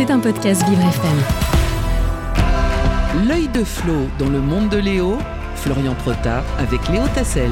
C'est un podcast Vivre FM. L'œil de Flo dans le monde de Léo, Florian Prota avec Léo Tassel.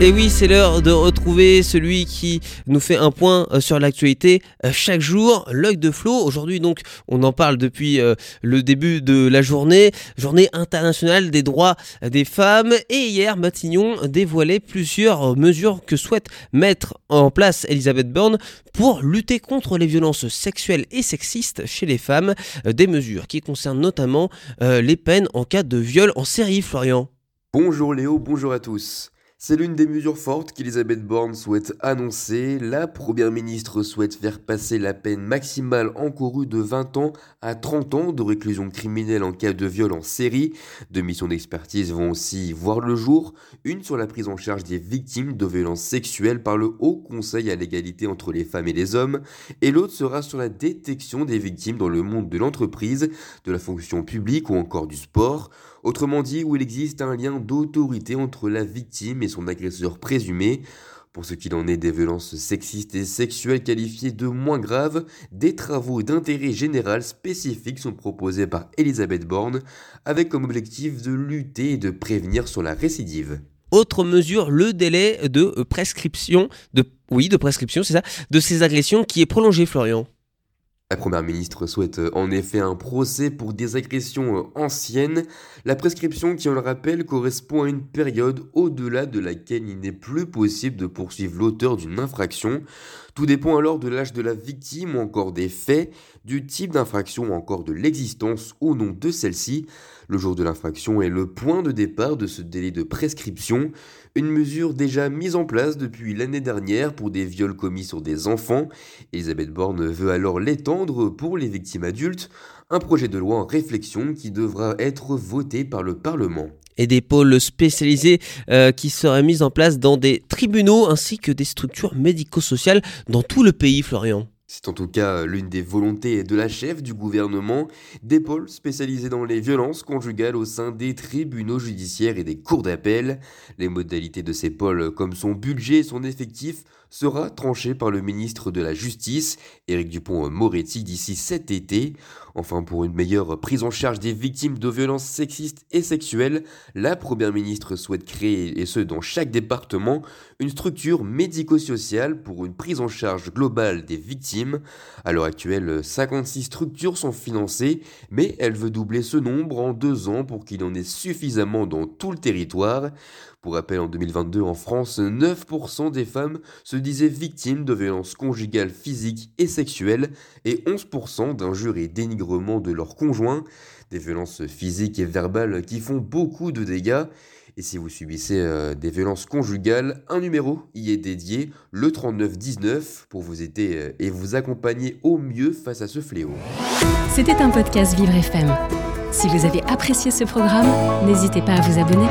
Et oui, c'est l'heure de retrouver celui qui nous fait un point euh, sur l'actualité euh, chaque jour, l'œil de Flo. Aujourd'hui, donc, on en parle depuis euh, le début de la journée, journée internationale des droits des femmes. Et hier, Matignon dévoilait plusieurs mesures que souhaite mettre en place Elisabeth Borne pour lutter contre les violences sexuelles et sexistes chez les femmes. Des mesures qui concernent notamment les peines en cas de viol en série, Florian. Bonjour Léo, bonjour à tous. C'est l'une des mesures fortes qu'Elisabeth Borne souhaite annoncer. La Première ministre souhaite faire passer la peine maximale encourue de 20 ans à 30 ans de réclusion criminelle en cas de viol en série. Deux missions d'expertise vont aussi voir le jour. Une sur la prise en charge des victimes de violences sexuelles par le Haut Conseil à l'égalité entre les femmes et les hommes. Et l'autre sera sur la détection des victimes dans le monde de l'entreprise, de la fonction publique ou encore du sport. Autrement dit, où il existe un lien d'autorité entre la victime et son agresseur présumé. Pour ce qu'il en est des violences sexistes et sexuelles qualifiées de moins graves, des travaux d'intérêt général spécifiques sont proposés par Elisabeth Borne, avec comme objectif de lutter et de prévenir sur la récidive. Autre mesure, le délai de prescription, de, oui, de prescription, de ces agressions qui est prolongé, Florian. La Première ministre souhaite euh, en effet un procès pour des agressions euh, anciennes. La prescription, qui on le rappelle, correspond à une période au-delà de laquelle il n'est plus possible de poursuivre l'auteur d'une infraction. Tout dépend alors de l'âge de la victime ou encore des faits, du type d'infraction ou encore de l'existence ou non de celle-ci. Le jour de l'infraction est le point de départ de ce délai de prescription, une mesure déjà mise en place depuis l'année dernière pour des viols commis sur des enfants. Elisabeth Borne veut alors l'étendre pour les victimes adultes, un projet de loi en réflexion qui devra être voté par le Parlement et des pôles spécialisés euh, qui seraient mis en place dans des tribunaux ainsi que des structures médico-sociales dans tout le pays, Florian. C'est en tout cas l'une des volontés de la chef du gouvernement, des pôles spécialisés dans les violences conjugales au sein des tribunaux judiciaires et des cours d'appel. Les modalités de ces pôles, comme son budget et son effectif, sera tranché par le ministre de la Justice, Éric Dupont-Moretti, d'ici cet été. Enfin, pour une meilleure prise en charge des victimes de violences sexistes et sexuelles, la Première ministre souhaite créer, et ce dans chaque département, une structure médico-sociale pour une prise en charge globale des À l'heure actuelle, 56 structures sont financées, mais elle veut doubler ce nombre en deux ans pour qu'il en ait suffisamment dans tout le territoire. Pour rappel, en 2022, en France, 9% des femmes se disaient victimes de violences conjugales physiques et sexuelles et 11% d'injures et dénigrements de leurs conjoints, des violences physiques et verbales qui font beaucoup de dégâts. Et si vous subissez euh, des violences conjugales, un numéro y est dédié, le 3919, pour vous aider euh, et vous accompagner au mieux face à ce fléau. C'était un podcast Vivre FM. Si vous avez apprécié ce programme, n'hésitez pas à vous abonner.